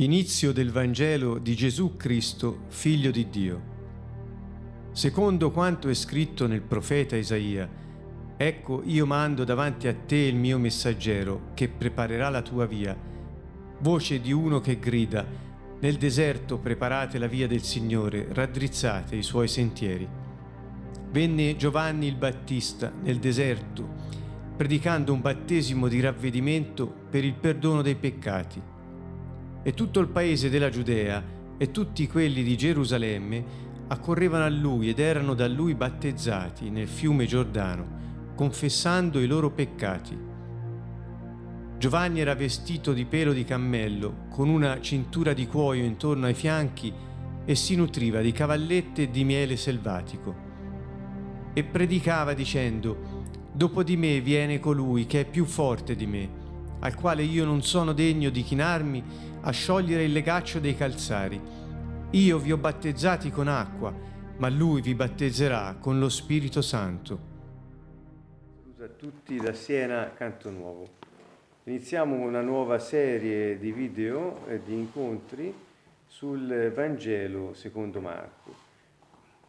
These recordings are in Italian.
Inizio del Vangelo di Gesù Cristo, Figlio di Dio. Secondo quanto è scritto nel profeta Isaia, ecco io mando davanti a te il mio messaggero che preparerà la tua via. Voce di uno che grida, nel deserto preparate la via del Signore, raddrizzate i suoi sentieri. Venne Giovanni il Battista nel deserto, predicando un battesimo di ravvedimento per il perdono dei peccati e tutto il paese della Giudea e tutti quelli di Gerusalemme accorrevano a lui ed erano da lui battezzati nel fiume Giordano, confessando i loro peccati. Giovanni era vestito di pelo di cammello, con una cintura di cuoio intorno ai fianchi e si nutriva di cavallette e di miele selvatico. E predicava dicendo, Dopo di me viene colui che è più forte di me, al quale io non sono degno di chinarmi a sciogliere il legaccio dei calzari. Io vi ho battezzati con acqua, ma lui vi battezzerà con lo Spirito Santo. Saluto a tutti da Siena, Canto Nuovo. Iniziamo una nuova serie di video e di incontri sul Vangelo secondo Marco.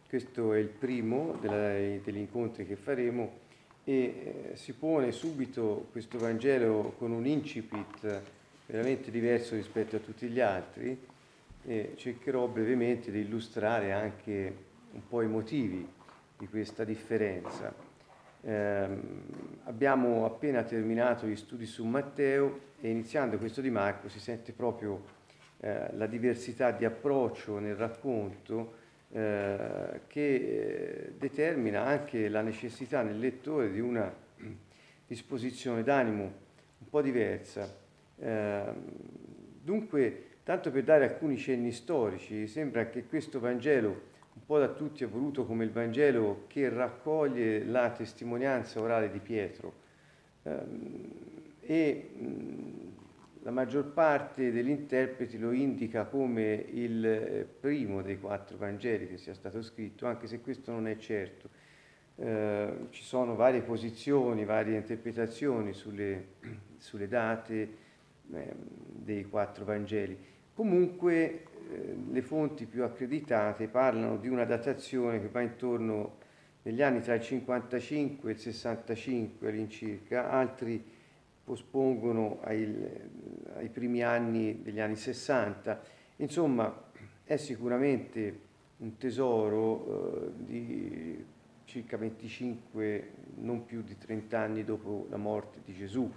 Questo è il primo degli incontri che faremo e eh, si pone subito questo Vangelo con un incipit veramente diverso rispetto a tutti gli altri e cercherò brevemente di illustrare anche un po' i motivi di questa differenza. Eh, abbiamo appena terminato gli studi su Matteo e iniziando questo di Marco si sente proprio eh, la diversità di approccio nel racconto eh, che eh, determina anche la necessità nel lettore di una disposizione d'animo un po' diversa. Eh, dunque, tanto per dare alcuni cenni storici, sembra che questo Vangelo, un po' da tutti è voluto come il Vangelo che raccoglie la testimonianza orale di Pietro. Ehm, e la maggior parte degli interpreti lo indica come il eh, primo dei quattro Vangeli che sia stato scritto, anche se questo non è certo. Eh, ci sono varie posizioni, varie interpretazioni sulle, sulle date eh, dei quattro Vangeli. Comunque eh, le fonti più accreditate parlano di una datazione che va intorno negli anni tra il 55 e il 65 all'incirca, altri pospongono ai, ai primi anni degli anni 60. Insomma, è sicuramente un tesoro eh, di circa 25, non più di 30 anni dopo la morte di Gesù,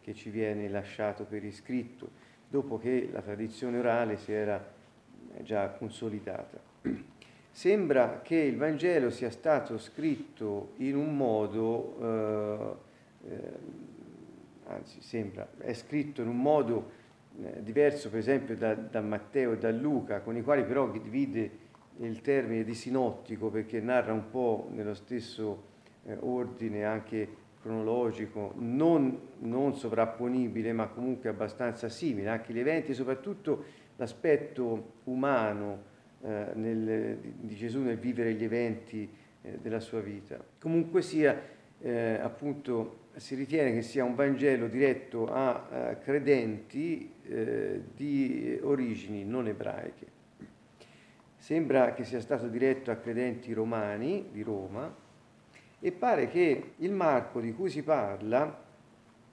che ci viene lasciato per iscritto, dopo che la tradizione orale si era già consolidata. Sembra che il Vangelo sia stato scritto in un modo eh, eh, anzi sembra, è scritto in un modo eh, diverso per esempio da, da, Matteo e da Luca, con i quali però divide il termine di sinottico perché narra un po' nello stesso eh, ordine anche cronologico, non, non, sovrapponibile ma comunque abbastanza simile, anche gli eventi soprattutto l'aspetto umano eh, nel, di Gesù nel vivere gli eventi eh, della sua vita. Comunque sia, eh, appunto, si ritiene che sia un Vangelo diretto a, a credenti eh, di origini non ebraiche. Sembra che sia stato diretto a credenti romani di Roma e pare che il Marco di cui si parla,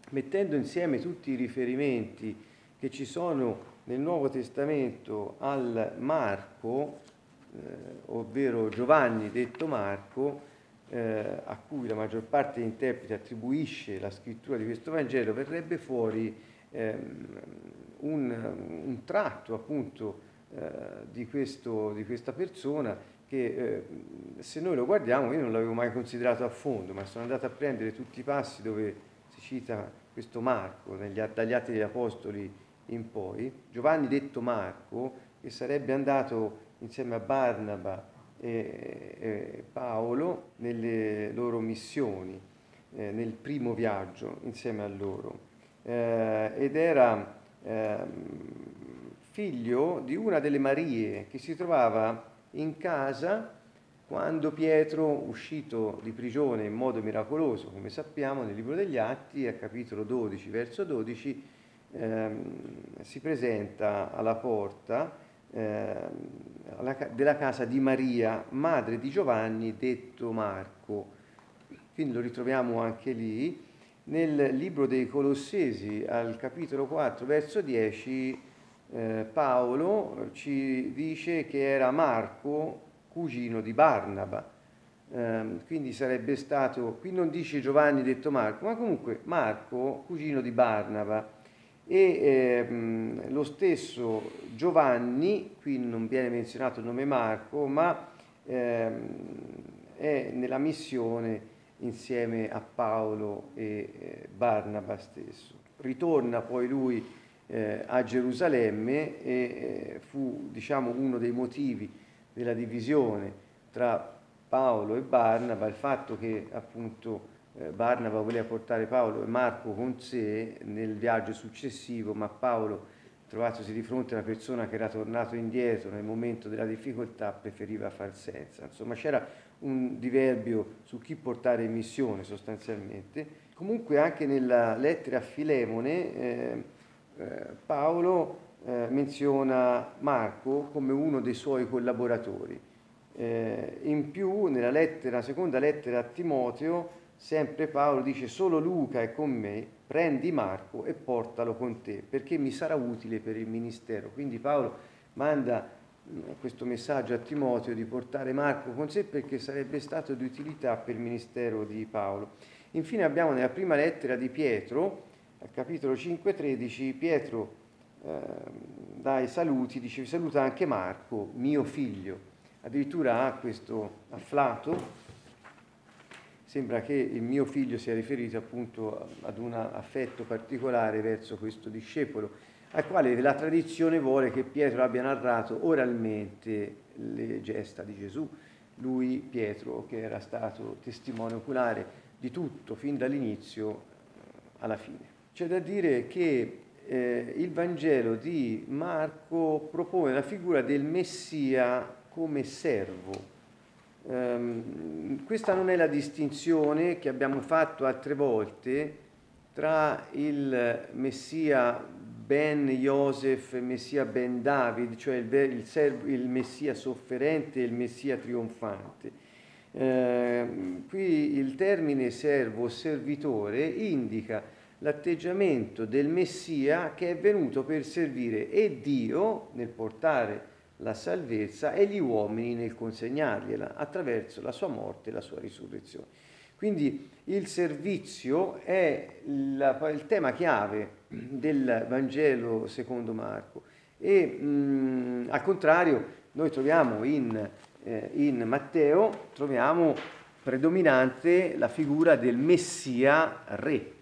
mettendo insieme tutti i riferimenti che ci sono nel Nuovo Testamento al Marco, eh, ovvero Giovanni detto Marco, eh, a cui la maggior parte degli interpreti attribuisce la scrittura di questo Vangelo, verrebbe fuori ehm, un, un, tratto appunto eh, di, questo, di, questa persona che eh, se noi lo guardiamo, io non l'avevo mai considerato a fondo, ma sono andato a prendere tutti i passi dove si cita questo Marco, negli, dagli Atti degli Apostoli in poi, Giovanni detto Marco, che sarebbe andato insieme a Barnaba e, Paolo nelle loro missioni, eh, nel primo viaggio insieme a loro. Eh, ed era eh, figlio di una delle Marie che si trovava in casa quando Pietro, uscito di prigione in modo miracoloso, come sappiamo nel libro degli Atti, a capitolo 12, verso 12, ehm, si presenta alla porta ehm, della casa di Maria, madre di Giovanni, detto Marco. Quindi lo ritroviamo anche lì. Nel libro dei Colossesi, al capitolo 4, verso 10, eh, Paolo ci dice che era Marco, cugino di Barnaba. Eh, quindi sarebbe stato, qui non dice Giovanni detto Marco, ma comunque Marco, cugino di Barnaba. E ehm, lo stesso Giovanni, qui non viene menzionato il nome Marco, ma ehm, è nella missione insieme a Paolo e eh, Barnaba stesso. Ritorna poi lui eh, a Gerusalemme e eh, fu diciamo, uno dei motivi della divisione tra Paolo e Barnaba, il fatto che appunto Barnaba voleva portare Paolo e Marco con sé nel viaggio successivo, ma Paolo trovatosi di fronte a una persona che era tornato indietro nel momento della difficoltà, preferiva far senza. Insomma, c'era un diverbio su chi portare in missione sostanzialmente. Comunque anche nella lettera a Filemone eh, eh, Paolo eh, menziona Marco come uno dei suoi collaboratori. Eh, in più, nella lettera, seconda lettera a Timoteo, sempre Paolo dice solo Luca è con me, prendi Marco e portalo con te, perché mi sarà utile per il ministero. Quindi Paolo manda questo messaggio a Timoteo di portare Marco con sé perché sarebbe stato di utilità per il ministero di Paolo. Infine abbiamo nella prima lettera di Pietro, al capitolo 5-13, Pietro eh, dai saluti, dice saluta anche Marco, mio figlio. Addirittura ha questo afflato, sembra che il mio figlio sia riferito appunto ad un affetto particolare verso questo discepolo al quale la tradizione vuole che Pietro abbia narrato oralmente le gesta di Gesù. Lui, Pietro, che era stato testimone oculare di tutto, fin dall'inizio alla fine. C'è da dire che eh, il Vangelo di Marco propone la figura del Messia come servo. Um, questa non è la distinzione che abbiamo fatto altre volte tra il Messia ben Joseph, Messia ben David, cioè il, il, servo, il Messia sofferente e il Messia trionfante. Eh, qui il termine servo o servitore indica l'atteggiamento del Messia che è venuto per servire e Dio nel portare la salvezza e gli uomini nel consegnargliela attraverso la sua morte e la sua risurrezione. Quindi il servizio è il tema chiave del Vangelo secondo Marco e mh, al contrario noi troviamo in, eh, in Matteo troviamo predominante la figura del Messia re.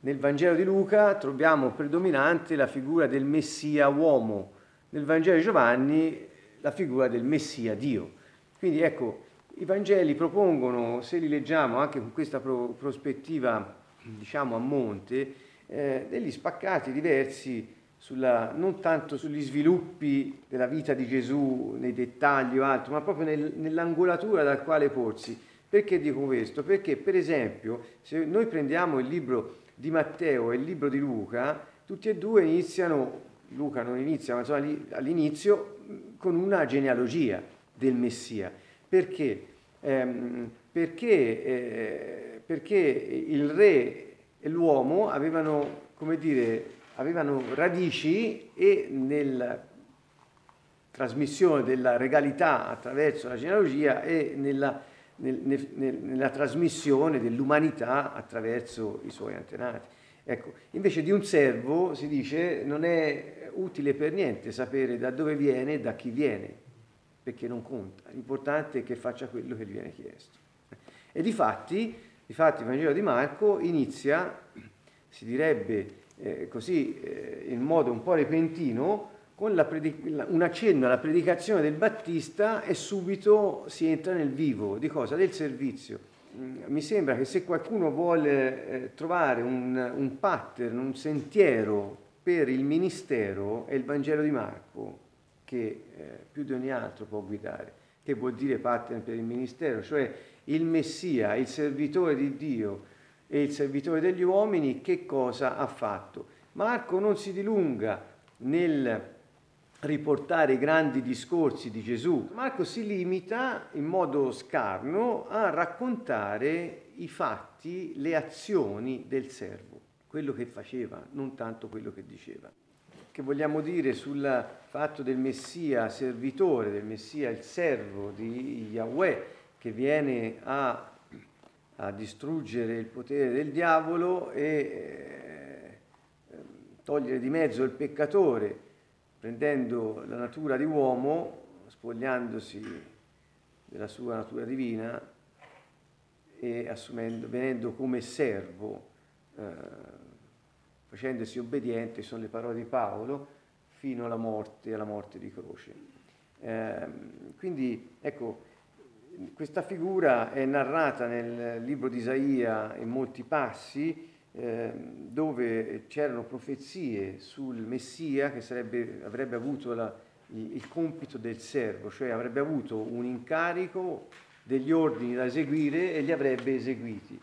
Nel Vangelo di Luca troviamo predominante la figura del Messia uomo, nel Vangelo di Giovanni la figura del Messia Dio. Quindi ecco, i Vangeli propongono, se li leggiamo anche con questa pro- prospettiva, diciamo a monte, eh, degli spaccati diversi sulla, non tanto sugli sviluppi della vita di Gesù nei dettagli o altro, ma proprio nel, nell'angolatura dal quale porsi. Perché dico questo? Perché per esempio se noi prendiamo il libro di Matteo e il libro di Luca, tutti e due iniziano, Luca non inizia, ma insomma all'inizio, con una genealogia del Messia. Perché? Eh, perché, eh, perché il re e l'uomo avevano, come dire, avevano radici e nella trasmissione della regalità attraverso la genealogia e nella, nel, nel, nella trasmissione dell'umanità attraverso i suoi antenati. Ecco, invece di un servo si dice non è utile per niente sapere da dove viene e da chi viene, perché non conta, l'importante è che faccia quello che gli viene chiesto. E di fatti, di fatti il Vangelo di Marco inizia, si direbbe eh, così eh, in modo un po' repentino, con predic- un accenno alla predicazione del Battista e subito si entra nel vivo di cosa? Del servizio. Mm, mi sembra che se qualcuno vuole eh, trovare un, un pattern, un sentiero per il ministero, è il Vangelo di Marco, che eh, più di ogni altro può guidare, che vuol dire pattern per il ministero, cioè il Messia, il servitore di Dio e il servitore degli uomini, che cosa ha fatto? Marco non si dilunga nel riportare i grandi discorsi di Gesù. Marco si limita in modo scarno a raccontare i fatti, le azioni del servo, quello che faceva, non tanto quello che diceva. Che vogliamo dire sul fatto del Messia servitore, del Messia il servo di Yahweh, che viene a, a distruggere il potere del diavolo e eh, togliere di mezzo il peccatore prendendo la natura di uomo, spogliandosi della sua natura divina e assumendo, venendo come servo, eh, facendosi obbediente, sono le parole di Paolo, fino alla morte, alla morte di croce. Eh, quindi ecco, questa figura è narrata nel libro di Isaia in molti passi, Ehm, dove c'erano profezie sul Messia che sarebbe, avrebbe avuto la, il, compito del servo, cioè avrebbe avuto un incarico, degli ordini da eseguire e li avrebbe eseguiti.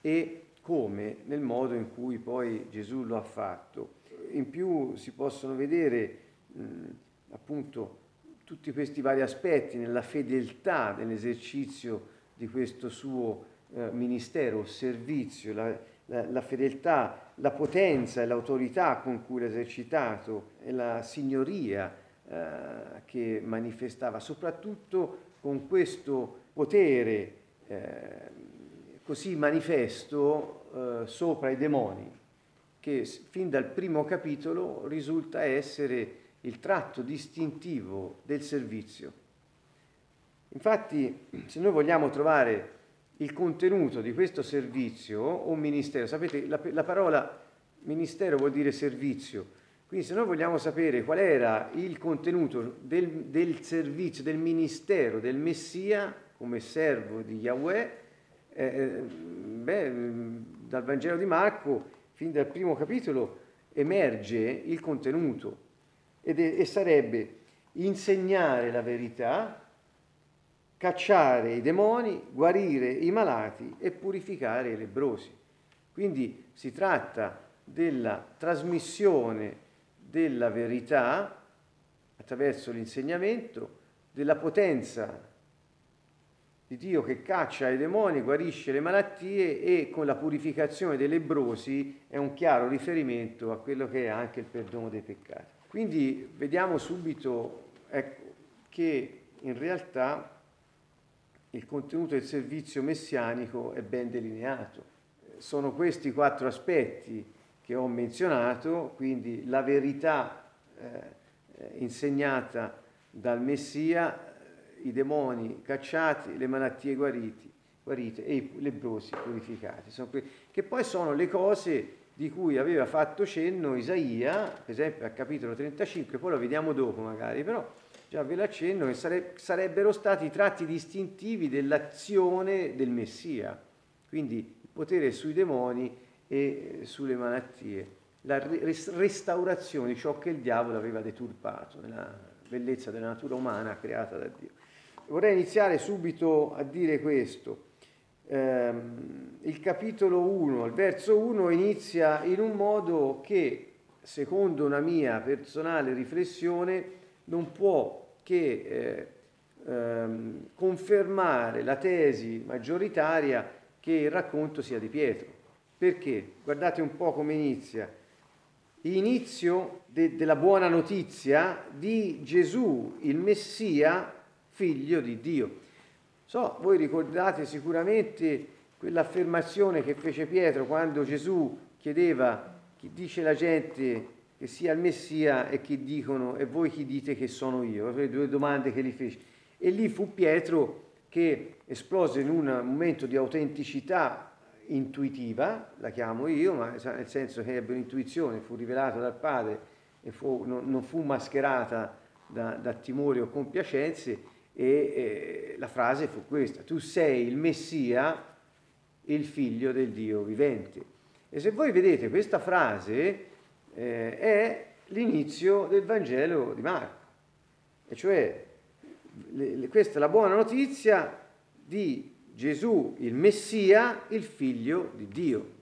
E come? Nel modo in cui poi Gesù lo ha fatto. In più si possono vedere mh, appunto tutti questi vari aspetti nella fedeltà nell'esercizio di questo suo eh, ministero, servizio, la, la, fedeltà, la potenza e l'autorità con cui l'ha esercitato e la signoria eh, che manifestava, soprattutto con questo potere eh, così manifesto eh, sopra i demoni, che fin dal primo capitolo risulta essere il tratto distintivo del servizio. Infatti, se noi vogliamo trovare il contenuto di questo servizio o ministero. Sapete, la, la, parola ministero vuol dire servizio. Quindi se noi vogliamo sapere qual era il contenuto del, del servizio, del ministero del Messia come servo di Yahweh, eh, eh beh, dal Vangelo di Marco, fin dal primo capitolo, emerge il contenuto ed è, e sarebbe insegnare la verità cacciare i demoni, guarire i malati e purificare i lebrosi. Quindi si tratta della trasmissione della verità attraverso l'insegnamento, della potenza di Dio che caccia i demoni, guarisce le malattie e con la purificazione dei lebrosi è un chiaro riferimento a quello che è anche il perdono dei peccati. Quindi vediamo subito ecco, che in realtà il contenuto del servizio messianico è ben delineato. Sono questi quattro aspetti che ho menzionato, quindi la verità eh, insegnata dal Messia, i demoni cacciati, le malattie guariti, guarite e i lebrosi purificati, che poi sono le cose di cui aveva fatto cenno Isaia, per esempio al capitolo 35, poi lo vediamo dopo magari, però già ve l'accenno, che sare- sarebbero stati i tratti distintivi dell'azione del Messia, quindi il potere sui demoni e sulle malattie, la restaurazione di ciò che il diavolo aveva deturpato, nella bellezza della natura umana creata da Dio. Vorrei iniziare subito a dire questo. Eh, il capitolo 1, il verso 1 inizia in un modo che, secondo una mia personale riflessione, non può che eh, ehm, confermare la tesi maggioritaria che il racconto sia di Pietro. Perché? Guardate un po' come inizia. Inizio de- della buona notizia di Gesù, il Messia, figlio di Dio. So, voi ricordate sicuramente quell'affermazione che fece Pietro quando Gesù chiedeva chi dice la gente che sia il Messia e chi dicono e voi chi dite che sono io, le due domande che gli fece. E lì fu Pietro che esplose in un momento di autenticità intuitiva, la chiamo io, ma nel senso che ebbe un'intuizione, fu rivelata dal Padre e fu, non, non, fu mascherata da, da, timori o compiacenze e, e la frase fu questa, tu sei il Messia, il figlio del Dio vivente. E se voi vedete questa frase, eh, è l'inizio del Vangelo di Marco, e cioè le, le, questa è la buona notizia di Gesù, il Messia, il figlio di Dio.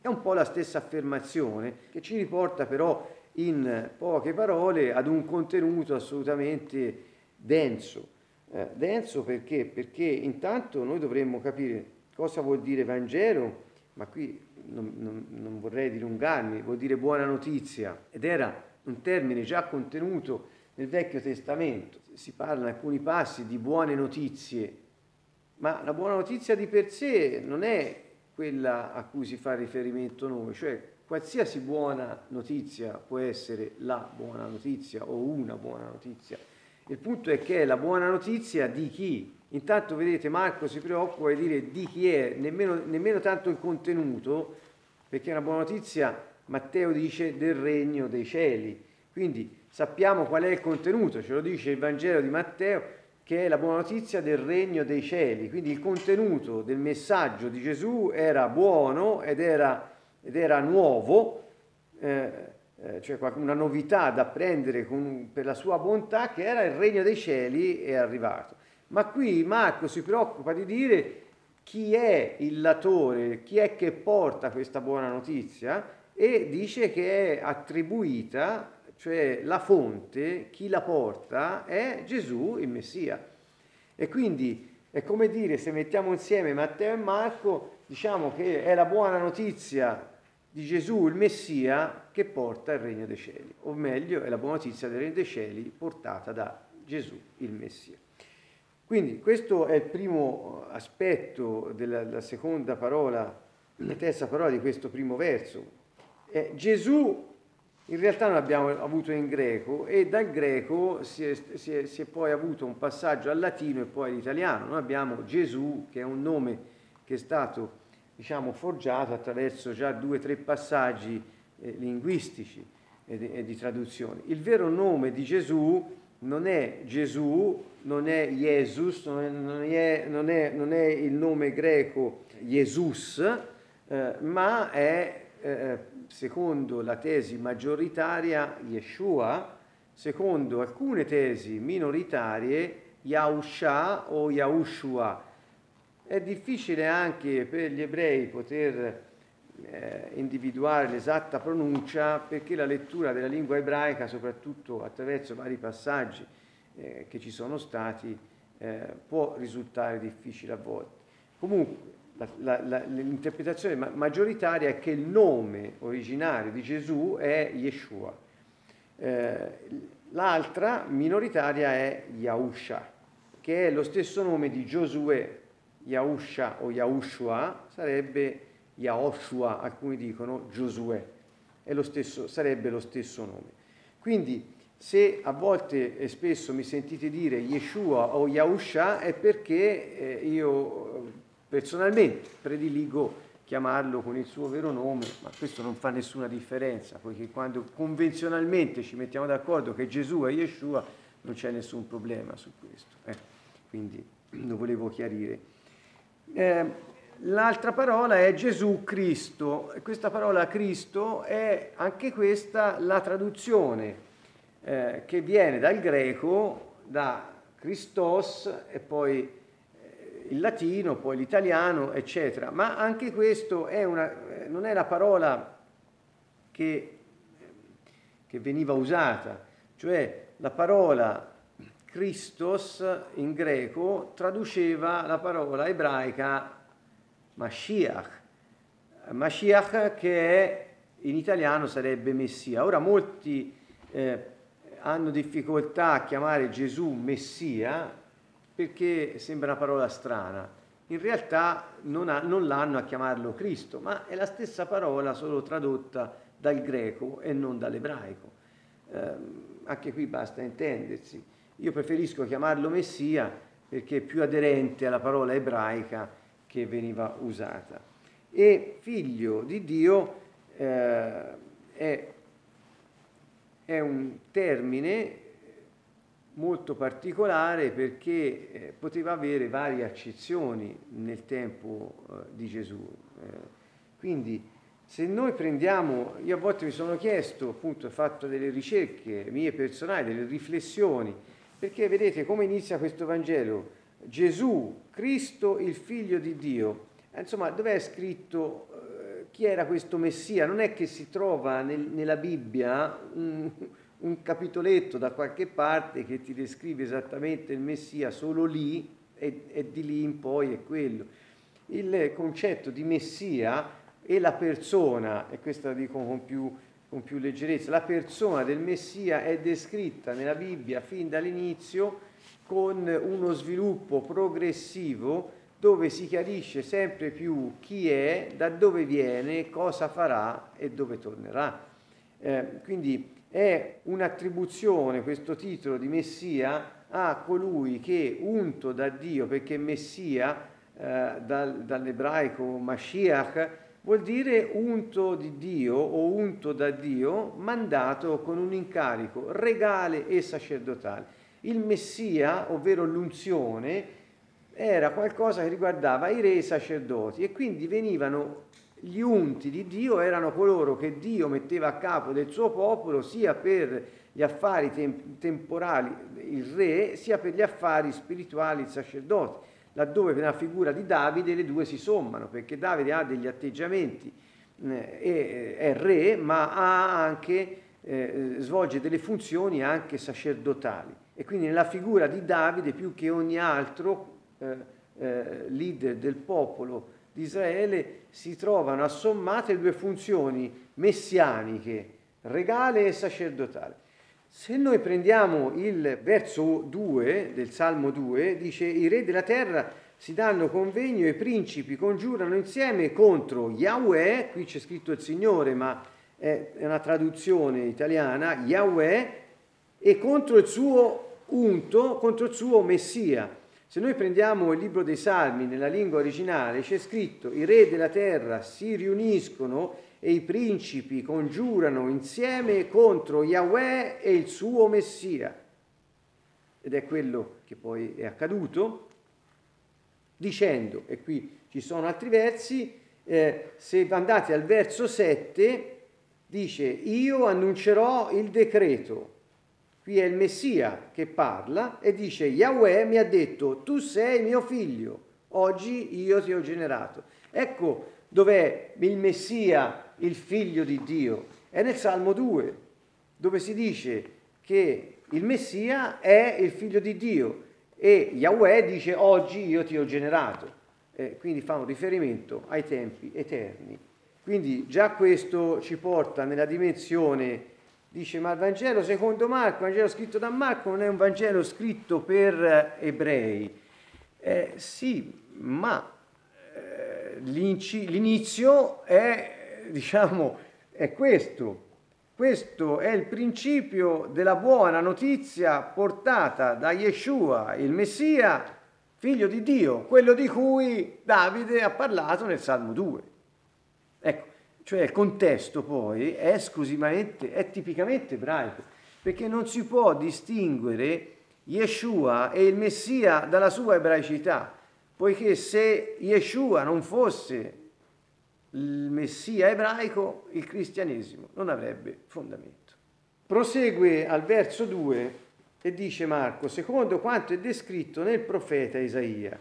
È un po' la stessa affermazione che ci riporta però in poche parole ad un contenuto assolutamente denso. Eh, denso perché? Perché intanto noi dovremmo capire cosa vuol dire Vangelo, ma qui non, non, non vorrei dilungarmi, vuol dire buona notizia ed era un termine già contenuto nel Vecchio Testamento. Si parla in alcuni passi di buone notizie, ma la buona notizia di per sé non è quella a cui si fa riferimento noi, cioè qualsiasi buona notizia può essere la buona notizia o una buona notizia. Il punto è che è la buona notizia di chi? Intanto vedete Marco si preoccupa di dire di chi è, nemmeno, nemmeno tanto il contenuto, perché è una buona notizia, Matteo dice del regno dei cieli. Quindi sappiamo qual è il contenuto, ce lo dice il Vangelo di Matteo, che è la buona notizia del regno dei cieli. Quindi il contenuto del messaggio di Gesù era buono ed era, ed era nuovo, eh, eh, cioè una novità da prendere con, per la sua bontà, che era il regno dei cieli è arrivato. Ma qui Marco si preoccupa di dire chi è il latore, chi è che porta questa buona notizia e dice che è attribuita, cioè la fonte, chi la porta è Gesù il Messia. E quindi è come dire, se mettiamo insieme Matteo e Marco, diciamo che è la buona notizia di Gesù il Messia che porta il regno dei cieli, o meglio è la buona notizia del regno dei cieli portata da Gesù il Messia. Quindi questo è il primo aspetto della seconda parola, la terza parola di questo primo verso. Eh, Gesù in realtà non abbiamo avuto in greco e dal greco si è, si, è, si è, poi avuto un passaggio al latino e poi all'italiano. Noi abbiamo Gesù che è un nome che è stato diciamo, forgiato attraverso già due o tre passaggi eh, linguistici e di, e di traduzione. Il vero nome di Gesù non è Gesù, non è Jesus, non è, non è, non è il nome greco Jesus, eh, ma è, eh, secondo la tesi maggioritaria, Yeshua, secondo alcune tesi minoritarie, Yahusha o Yahushua. È difficile anche per gli ebrei poter eh, individuare l'esatta pronuncia perché la lettura della lingua ebraica, soprattutto attraverso vari passaggi eh, che ci sono stati, eh, può risultare difficile a volte. Comunque, la, la, la, l'interpretazione ma- maggioritaria è che il nome originario di Gesù è Yeshua. Eh, l'altra minoritaria è Yahusha, che è lo stesso nome di Giosuè. Yahusha o Yahushua sarebbe Yahoshua, alcuni dicono Giosuè, lo stesso, sarebbe lo stesso nome. Quindi se a volte e spesso mi sentite dire Yeshua o Yahusha è perché eh, io personalmente prediligo chiamarlo con il suo vero nome, ma questo non fa nessuna differenza, poiché quando convenzionalmente ci mettiamo d'accordo che Gesù è Yeshua non c'è nessun problema su questo. Eh. Quindi lo volevo chiarire. Eh, L'altra parola è Gesù Cristo. Questa parola Cristo è anche questa la traduzione eh, che viene dal greco, da Christos e poi eh, il latino, poi l'italiano, eccetera. Ma anche questo è una, eh, non è la parola che, che veniva usata, cioè la parola Christos in greco traduceva la parola ebraica Mashiach. Mashiach che in italiano sarebbe Messia. Ora molti eh, hanno difficoltà a chiamare Gesù Messia perché sembra una parola strana. In realtà non, ha, non l'hanno a chiamarlo Cristo, ma è la stessa parola solo tradotta dal greco e non dall'ebraico. Eh, anche qui basta intendersi. Io preferisco chiamarlo Messia perché è più aderente alla parola ebraica che veniva usata. E figlio di Dio eh, è, è, un termine molto particolare perché eh, poteva avere varie accezioni nel tempo eh, di Gesù. Eh, quindi se noi prendiamo, io a volte mi sono chiesto, appunto, ho fatto delle ricerche mie personali, delle riflessioni, perché vedete come inizia questo Vangelo Gesù, Cristo, il figlio di Dio. Insomma, dove è scritto eh, chi era questo Messia? Non è che si trova nel, nella Bibbia un, un, capitoletto da qualche parte che ti descrive esattamente il Messia solo lì e, e di lì in poi è quello. Il concetto di Messia e la persona, e questo la dico con più, con più leggerezza, la persona del Messia è descritta nella Bibbia fin dall'inizio con uno sviluppo progressivo dove si chiarisce sempre più chi è, da dove viene, cosa farà e dove tornerà. Eh, quindi è un'attribuzione questo titolo di Messia a colui che unto da Dio, perché Messia eh, dal, dall'ebraico Mashiach vuol dire unto di Dio o unto da Dio, mandato con un incarico regale e sacerdotale. Il Messia, ovvero l'unzione, era qualcosa che riguardava i re e i sacerdoti e quindi venivano gli unti di Dio, erano coloro che Dio metteva a capo del suo popolo sia per gli affari tem- temporali il re, sia per gli affari spirituali il sacerdote, laddove per la figura di Davide le due si sommano, perché Davide ha degli atteggiamenti, eh, è re, ma ha anche, eh, svolge delle funzioni anche sacerdotali. E quindi nella figura di Davide, più che ogni altro, eh, eh, leader del popolo di Israele, si trovano assommate due funzioni messianiche, regale e sacerdotale. Se noi prendiamo il verso 2 del Salmo 2, dice i re della terra si danno convegno e i principi congiurano insieme contro Yahweh, qui c'è scritto il Signore, ma è una traduzione italiana, Yahweh, e contro il suo unto, contro il suo Messia. Se noi prendiamo il libro dei Salmi nella lingua originale, c'è scritto i re della terra si riuniscono e i principi congiurano insieme contro Yahweh e il suo Messia. Ed è quello che poi è accaduto, dicendo, e qui ci sono altri versi, eh, se andate al verso 7, dice, io annuncerò il decreto Qui è il Messia che parla e dice Yahweh mi ha detto tu sei mio figlio, oggi io ti ho generato. Ecco dov'è il Messia, il figlio di Dio. È nel Salmo 2, dove si dice che il Messia è il figlio di Dio e Yahweh dice oggi io ti ho generato. Eh, quindi fa un riferimento ai tempi eterni. Quindi già questo ci porta nella dimensione dice ma il Vangelo secondo Marco, il Vangelo scritto da Marco non è un Vangelo scritto per ebrei. Eh, sì, ma eh, l'inizio è, diciamo, è questo. Questo è il principio della buona notizia portata da Yeshua, il Messia, figlio di Dio, quello di cui Davide ha parlato nel Salmo 2. Cioè il contesto poi è esclusivamente, è tipicamente ebraico, perché non si può distinguere Yeshua e il Messia dalla sua ebraicità, poiché se Yeshua non fosse il Messia ebraico, il cristianesimo non avrebbe fondamento. Prosegue al verso 2 e dice Marco, secondo quanto è descritto nel profeta Isaia,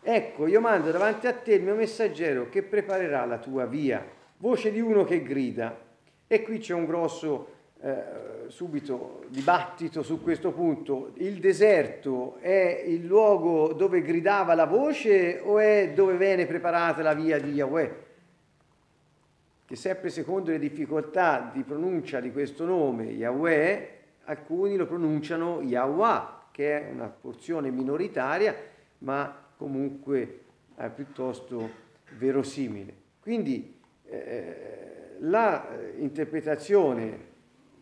ecco io mando davanti a te il mio messaggero che preparerà la tua via voce di uno che grida. E qui c'è un grosso eh, subito dibattito su questo punto. Il deserto è il luogo dove gridava la voce o è dove viene preparata la via di Yahweh? Che sempre secondo le difficoltà di pronuncia di questo nome, Yahweh, alcuni lo pronunciano Yahweh, che è una porzione minoritaria, ma comunque eh, piuttosto verosimile. Quindi eh, la interpretazione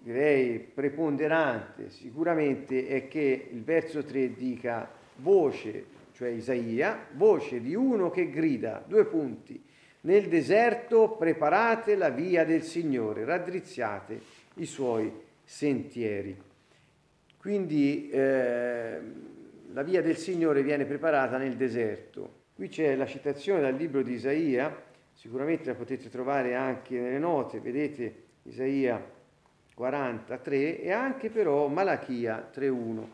direi preponderante sicuramente è che il verso 3 dica voce, cioè Isaia, voce di uno che grida, due punti, nel deserto preparate la via del Signore, raddrizziate i suoi sentieri. Quindi eh, la via del Signore viene preparata nel deserto. Qui c'è la citazione dal libro di Isaia, sicuramente la potete trovare anche nelle note, vedete Isaia 43 e anche però Malachia 3.1.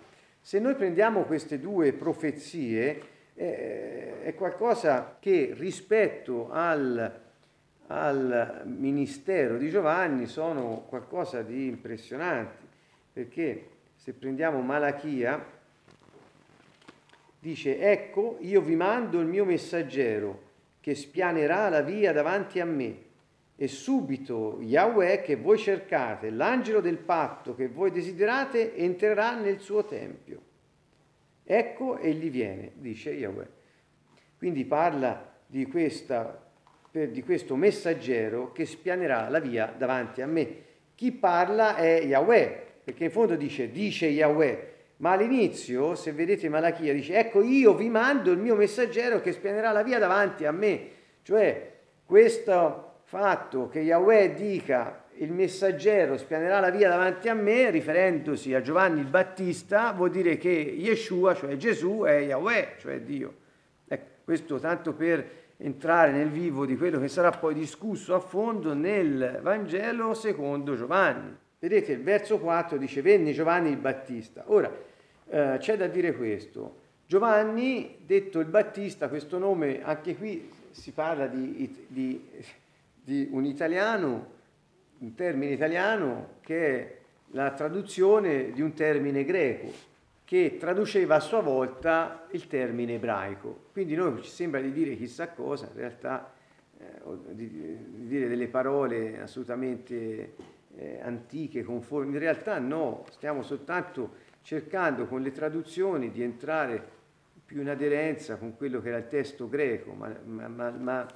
Se noi prendiamo queste due profezie, eh, è qualcosa che rispetto al, al ministero di Giovanni sono qualcosa di impressionanti, perché se prendiamo Malachia, dice, ecco, io vi mando il mio messaggero che spianerà la via davanti a me. E subito Yahweh che voi cercate, l'angelo del patto che voi desiderate, entrerà nel suo tempio. Ecco, egli viene, dice Yahweh. Quindi parla di, questa, di questo messaggero che spianerà la via davanti a me. Chi parla è Yahweh, perché in fondo dice, dice Yahweh, ma all'inizio, se vedete Malachia, dice, ecco io vi mando il mio messaggero che spianerà la via davanti a me. Cioè, questo fatto che Yahweh dica il messaggero spianerà la via davanti a me, riferendosi a Giovanni il Battista, vuol dire che Yeshua, cioè Gesù, è Yahweh, cioè Dio. Ecco, questo tanto per entrare nel vivo di quello che sarà poi discusso a fondo nel Vangelo secondo Giovanni. Vedete, il verso 4 dice, venne Giovanni il Battista. Ora, eh, c'è da dire questo. Giovanni, detto il Battista, questo nome, anche qui si parla di, di, di un italiano un termine italiano che è la traduzione di un termine greco che traduceva a sua volta il termine ebraico. Quindi noi ci sembra di dire chissà cosa, in realtà eh, di, di, dire delle parole assolutamente eh, antiche, conformi, in realtà no, stiamo soltanto cercando con le traduzioni di entrare più in aderenza con quello che era il testo greco, ma, ma, ma, ma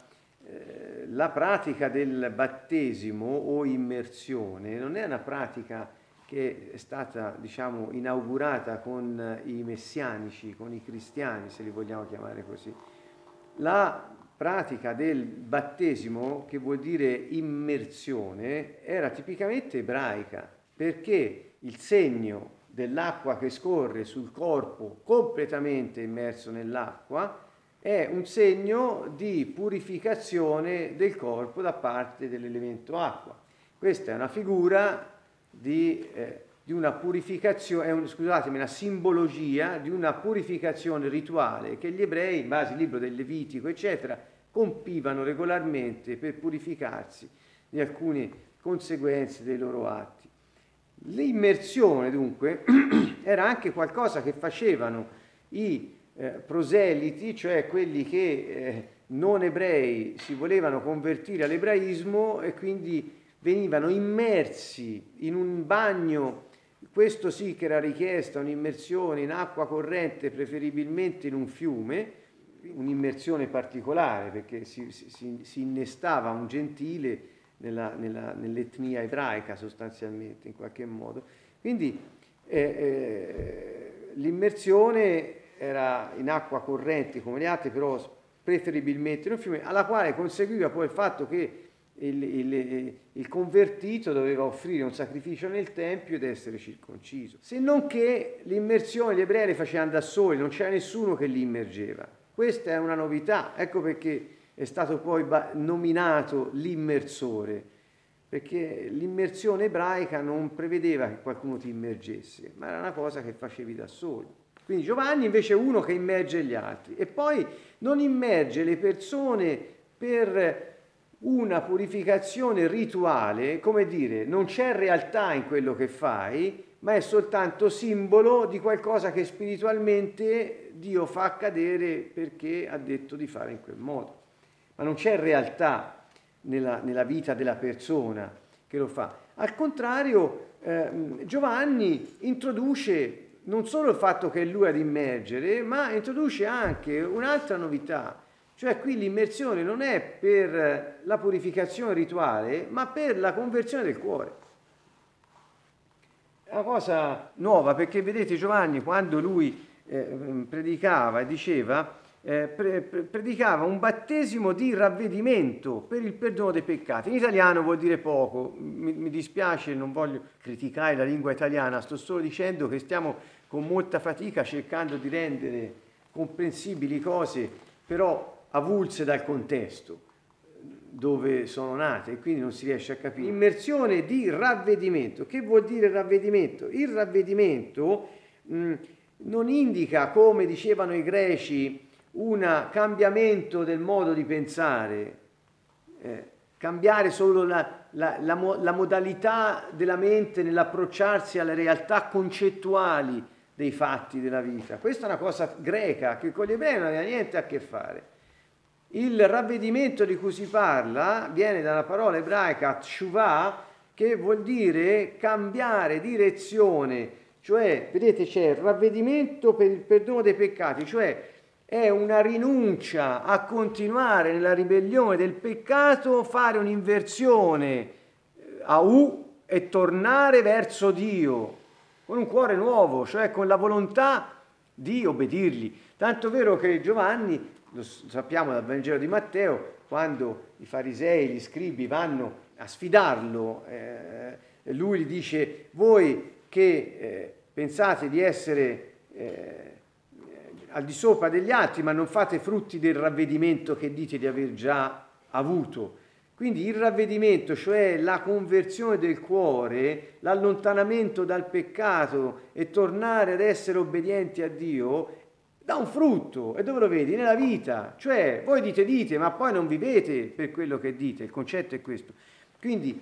eh, la pratica del battesimo o immersione non è una pratica che è stata diciamo, inaugurata con i messianici, con i cristiani, se li vogliamo chiamare così. La pratica del battesimo, che vuol dire immersione, era tipicamente ebraica, perché il segno dell'acqua che scorre sul corpo completamente immerso nell'acqua è un segno di purificazione del corpo da parte dell'elemento acqua. Questa è una figura di, eh, di una purificazione, un, scusatemi, una simbologia di una purificazione rituale che gli ebrei, in base al libro del Levitico, eccetera, compivano regolarmente per purificarsi di alcune conseguenze dei loro atti. L'immersione, dunque, era anche qualcosa che facevano i eh, proseliti, cioè quelli che eh, non ebrei si volevano convertire all'ebraismo e quindi venivano immersi in un bagno, questo sì che era richiesta un'immersione in acqua corrente, preferibilmente in un fiume, un'immersione particolare perché si, si, si innestava un gentile nella, nella, nell'etnia ebraica sostanzialmente in qualche modo. Quindi eh, eh, l'immersione era in acqua corrente come le altre, però preferibilmente in un fiume, alla quale conseguiva poi il fatto che il, il, il, convertito doveva offrire un sacrificio nel Tempio ed essere circonciso. Se non che l'immersione gli ebrei le facevano da soli, non c'era nessuno che li immergeva. Questa è una novità, ecco perché è stato poi nominato l'immersore, perché l'immersione ebraica non prevedeva che qualcuno ti immergesse, ma era una cosa che facevi da solo. Quindi Giovanni invece è uno che immerge gli altri e poi non immerge le persone per una purificazione rituale, come dire, non c'è realtà in quello che fai, ma è soltanto simbolo di qualcosa che spiritualmente Dio fa accadere perché ha detto di fare in quel modo. Ma non c'è realtà nella, nella vita della persona che lo fa. Al contrario, eh, Giovanni introduce non solo il fatto che è lui ad immergere, ma introduce anche un'altra novità, cioè qui l'immersione non è per la purificazione rituale, ma per la conversione del cuore. È una cosa nuova perché vedete Giovanni quando lui eh, predicava e diceva eh, pre- predicava un battesimo di ravvedimento per il perdono dei peccati. In italiano vuol dire poco, mi, mi dispiace, non voglio criticare la lingua italiana, sto solo dicendo che stiamo con molta fatica cercando di rendere comprensibili cose, però avulse dal contesto dove sono nate e quindi non si riesce a capire. Immersione di ravvedimento. Che vuol dire ravvedimento? Il ravvedimento mh, non indica, come dicevano i greci, un cambiamento del modo di pensare, eh, cambiare solo la, la, la, la modalità della mente nell'approcciarsi alle realtà concettuali dei fatti della vita. Questa è una cosa greca che con gli ebrei non aveva niente a che fare. Il ravvedimento di cui si parla viene dalla parola ebraica tshuvah, che vuol dire cambiare direzione, cioè, vedete, c'è il ravvedimento per il perdono dei peccati, cioè è una rinuncia a continuare nella ribellione del peccato, fare un'inversione eh, a U e tornare verso Dio con un cuore nuovo, cioè con la volontà di obbedirgli. Tanto vero che Giovanni, lo sappiamo dal Vangelo di Matteo, quando i farisei, gli scribi vanno a sfidarlo, eh, lui gli dice, voi che eh, pensate di essere... Eh, al di sopra degli altri, ma non fate frutti del ravvedimento che dite di aver già avuto. Quindi il ravvedimento, cioè la conversione del cuore, l'allontanamento dal peccato e tornare ad essere obbedienti a Dio, dà un frutto. E dove lo vedi? Nella vita. Cioè, voi dite, dite, ma poi non vivete per quello che dite. Il concetto è questo. Quindi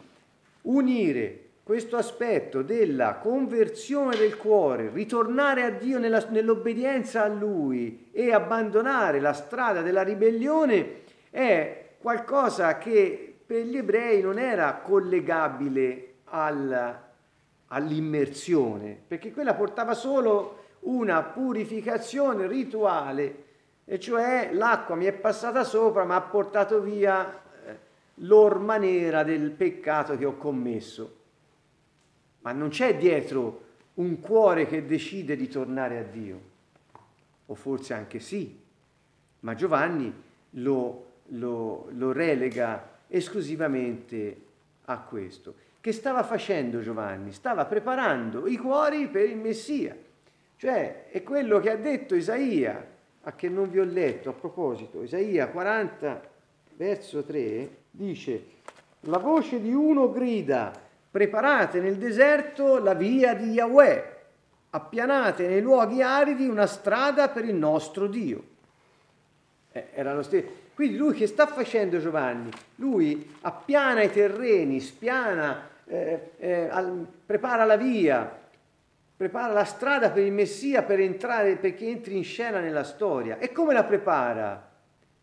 unire questo aspetto della conversione del cuore, ritornare a Dio nella, nell'obbedienza a Lui e abbandonare la strada della ribellione è qualcosa che per gli ebrei non era collegabile al, all'immersione, perché quella portava solo una purificazione rituale, e cioè l'acqua mi è passata sopra ma ha portato via eh, l'orma nera del peccato che ho commesso ma non c'è dietro un cuore che decide di tornare a Dio, o forse anche sì, ma Giovanni lo, lo, lo relega esclusivamente a questo. Che stava facendo Giovanni? Stava preparando i cuori per il Messia, cioè è quello che ha detto Isaia, a che non vi ho letto a proposito, Isaia 40, verso 3, dice, la voce di uno grida, Preparate nel deserto la via di Yahweh, appianate nei luoghi aridi una strada per il nostro Dio. Eh, era lo stesso. Quindi lui che sta facendo Giovanni? Lui appiana i terreni, spiana, eh, eh, al, prepara la via, prepara la strada per il Messia per entrare, perché entri in scena nella storia. E come la prepara?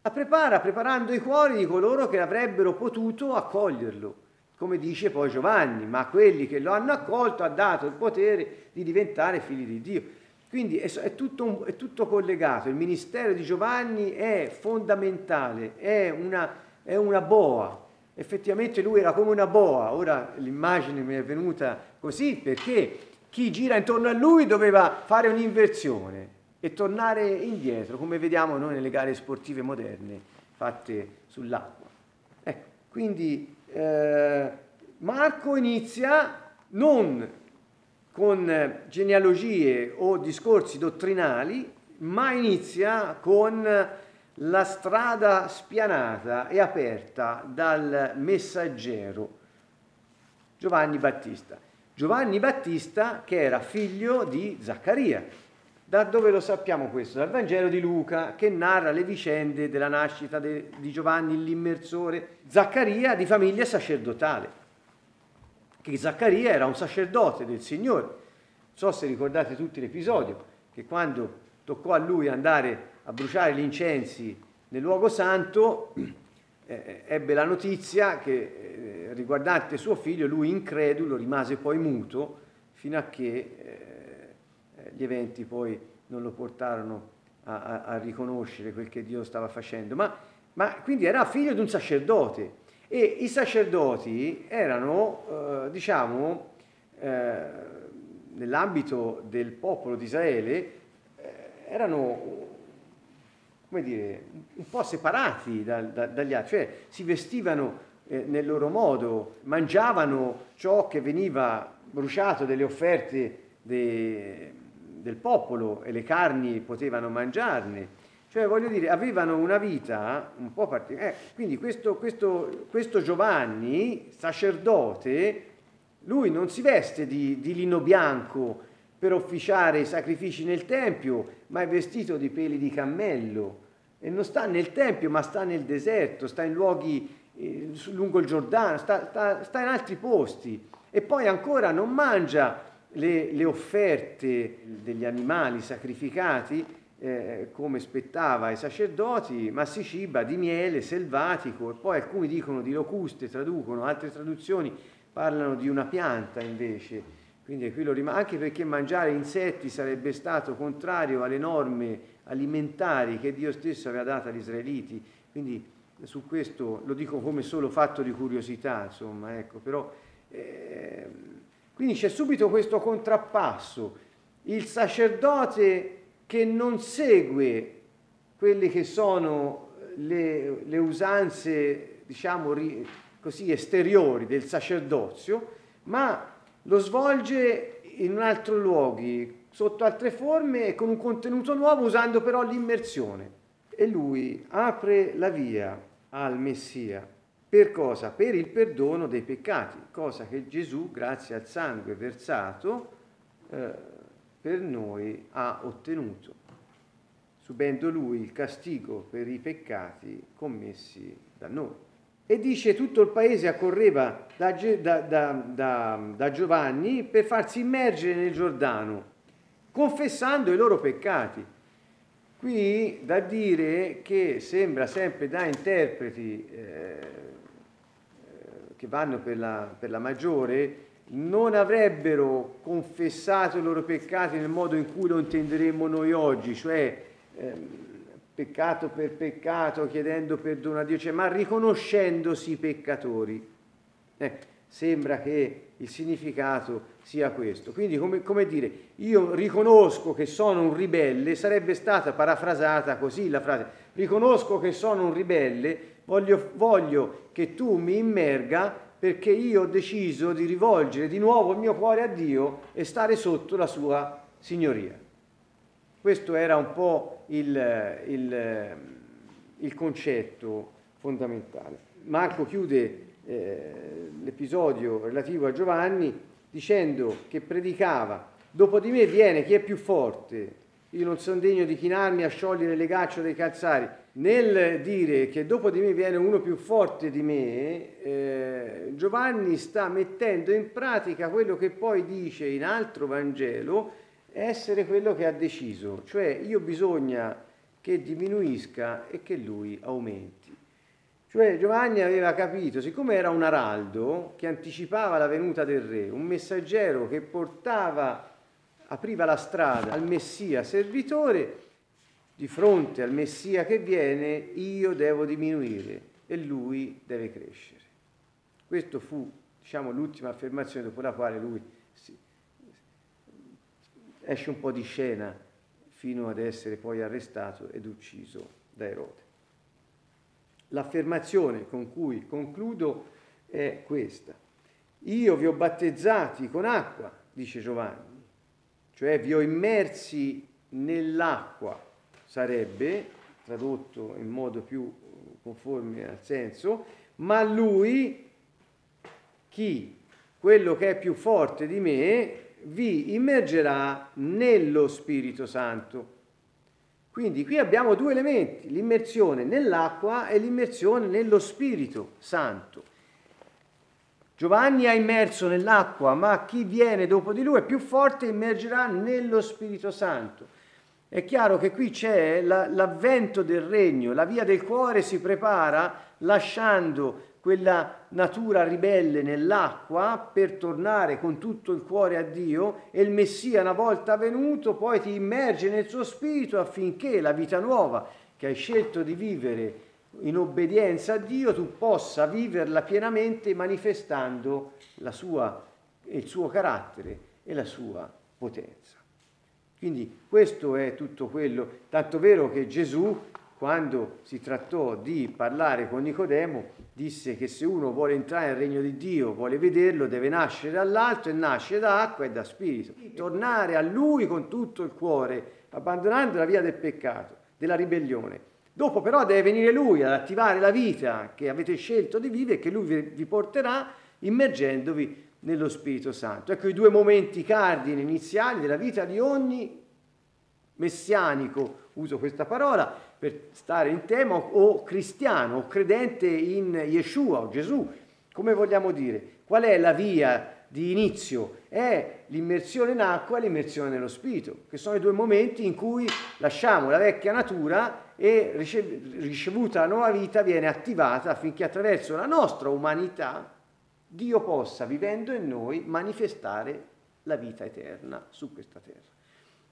La prepara preparando i cuori di coloro che avrebbero potuto accoglierlo come dice poi Giovanni, ma a quelli che lo hanno accolto ha dato il potere di diventare figli di Dio. Quindi è, è, tutto, è tutto, collegato, il ministero di Giovanni è fondamentale, è una, è una boa, effettivamente lui era come una boa, ora l'immagine mi è venuta così perché chi gira intorno a lui doveva fare un'inversione e tornare indietro, come vediamo noi nelle gare sportive moderne fatte sull'acqua. Ecco, quindi eh, Marco inizia non con genealogie o discorsi dottrinali, ma inizia con la strada spianata e aperta dal messaggero Giovanni Battista. Giovanni Battista che era figlio di Zaccaria. Da dove lo sappiamo questo? Dal Vangelo di Luca che narra le vicende della nascita de, di Giovanni l'immersore, Zaccaria di famiglia sacerdotale, che Zaccaria era un sacerdote del Signore. Non so se ricordate tutti l'episodio, che quando toccò a lui andare a bruciare gli incensi nel luogo santo, eh, ebbe la notizia che eh, riguardante suo figlio, lui incredulo rimase poi muto fino a che... Eh, gli eventi poi non lo portarono a, a, a riconoscere quel che Dio stava facendo, ma, ma, quindi era figlio di un sacerdote e i sacerdoti erano, eh, diciamo, eh, nell'ambito del popolo di Israele, eh, erano come dire, un po' separati da, da, dagli altri, cioè si vestivano eh, nel loro modo, mangiavano ciò che veniva bruciato delle offerte de, del popolo e le carni potevano mangiarne. Cioè, voglio dire, avevano una vita un po' particolare. Eh, quindi questo, questo, questo, Giovanni, sacerdote, lui non si veste di, di lino bianco per officiare i sacrifici nel Tempio, ma è vestito di peli di cammello. E non sta nel Tempio, ma sta nel deserto, sta in luoghi eh, lungo il Giordano, sta, sta, sta, in altri posti e poi ancora non mangia le, le offerte degli animali sacrificati eh, come spettava ai sacerdoti, ma si ciba di miele selvatico e poi alcuni dicono di locuste, traducono, altre traduzioni parlano di una pianta invece. Quindi qui lo rim- anche perché mangiare insetti sarebbe stato contrario alle norme alimentari che Dio stesso aveva dato agli israeliti. Quindi su questo lo dico come solo fatto di curiosità, insomma, ecco, però eh, quindi c'è subito questo contrappasso. Il sacerdote che non segue quelle che sono le, le usanze, diciamo, ri, così esteriori del sacerdozio, ma lo svolge in un altro luogo, sotto altre forme e con un contenuto nuovo, usando però l'immersione. E lui apre la via al Messia. Per cosa? Per il perdono dei peccati, cosa che Gesù, grazie al sangue versato, eh, per noi ha ottenuto, subendo lui il castigo per i peccati commessi da noi. E dice tutto il paese accorreva da, da, da, da, Giovanni per farsi immergere nel Giordano, confessando i loro peccati. Qui da dire che sembra sempre da interpreti eh, che vanno per la, per la maggiore, non avrebbero confessato i loro peccati nel modo in cui lo intenderemmo noi oggi, cioè eh, peccato per peccato, chiedendo perdono a Dio, cioè, ma riconoscendosi peccatori. Eh, sembra che il significato sia questo. Quindi, come, come, dire, io riconosco che sono un ribelle, sarebbe stata parafrasata così la frase, riconosco che sono un ribelle, voglio, voglio che tu mi immerga perché io ho deciso di rivolgere di nuovo il mio cuore a Dio e stare sotto la sua signoria. Questo era un po' il, il, il concetto fondamentale. Marco chiude eh, l'episodio relativo a Giovanni dicendo che predicava, dopo di me viene chi è più forte, io non sono degno di chinarmi a sciogliere le gacce dei calzari. Nel dire che dopo di me viene uno più forte di me, eh, Giovanni sta mettendo in pratica quello che poi dice in altro Vangelo essere quello che ha deciso, cioè io bisogna che diminuisca e che lui aumenti. Cioè Giovanni aveva capito, siccome era un araldo che anticipava la venuta del re, un messaggero che portava apriva la strada al Messia servitore, di fronte al Messia che viene io devo diminuire e lui deve crescere. Questo fu, diciamo, l'ultima affermazione dopo la quale lui si, esce un po' di scena fino ad essere poi arrestato ed ucciso da Erode. L'affermazione con cui concludo è questa. Io vi ho battezzati con acqua, dice Giovanni, cioè vi ho immersi nell'acqua, sarebbe tradotto in modo più conforme al senso, ma lui, chi, quello che è più forte di me, vi immergerà nello Spirito Santo. Quindi qui abbiamo due elementi, l'immersione nell'acqua e l'immersione nello Spirito Santo. Giovanni ha immerso nell'acqua, ma chi viene dopo di lui è più forte e immergerà nello Spirito Santo. È chiaro che qui c'è la, l'avvento del regno, la via del cuore si prepara lasciando quella natura ribelle nell'acqua per tornare con tutto il cuore a Dio e il Messia una volta venuto poi ti immerge nel suo spirito affinché la vita nuova che hai scelto di vivere in obbedienza a Dio tu possa viverla pienamente manifestando sua, il suo carattere e la sua potenza. Quindi questo è tutto quello, tanto vero che Gesù, quando si trattò di parlare con Nicodemo, disse che se uno vuole entrare nel regno di Dio, vuole vederlo, deve nascere dall'alto e nasce da acqua e da spirito. Tornare a Lui con tutto il cuore, abbandonando la via del peccato, della ribellione Dopo però deve venire lui ad attivare la vita che avete scelto di vivere e che lui vi porterà immergendovi nello Spirito Santo. Ecco i due momenti cardini iniziali della vita di ogni messianico, uso questa parola, per stare in tema, o cristiano, o credente in Yeshua o Gesù, come vogliamo dire? Qual è la via di inizio? È l'immersione in acqua e l'immersione nello Spirito, che sono i due momenti in cui lasciamo la vecchia natura e ricevuta la nuova vita viene attivata affinché attraverso la nostra umanità Dio possa, vivendo in noi, manifestare la vita eterna su questa terra.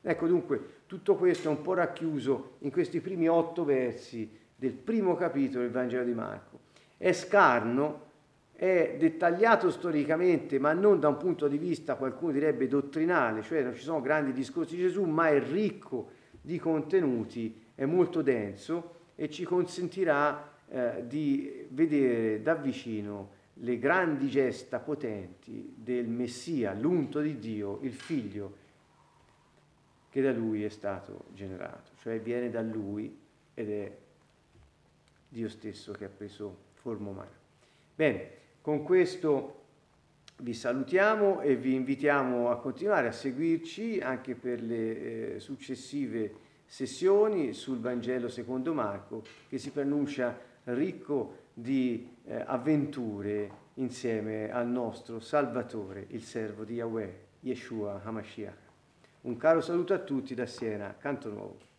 Ecco dunque, tutto questo è un po' racchiuso in questi primi otto versi del primo capitolo del Vangelo di Marco. È scarno, è dettagliato storicamente, ma non da un punto di vista, qualcuno direbbe, dottrinale, cioè non ci sono grandi discorsi di Gesù, ma è ricco di contenuti, è molto denso e ci consentirà eh, di vedere da vicino le grandi gesta potenti del Messia, l'unto di Dio, il figlio che da lui è stato generato, cioè viene da lui ed è Dio stesso che ha preso forma umana. Bene, con questo vi salutiamo e vi invitiamo a continuare a seguirci anche per le eh, successive sessioni sul Vangelo secondo Marco che si pronuncia ricco di eh, avventure insieme al nostro Salvatore, il servo di Yahweh, Yeshua HaMashiach. Un caro saluto a tutti da Siena, Canto Nuovo.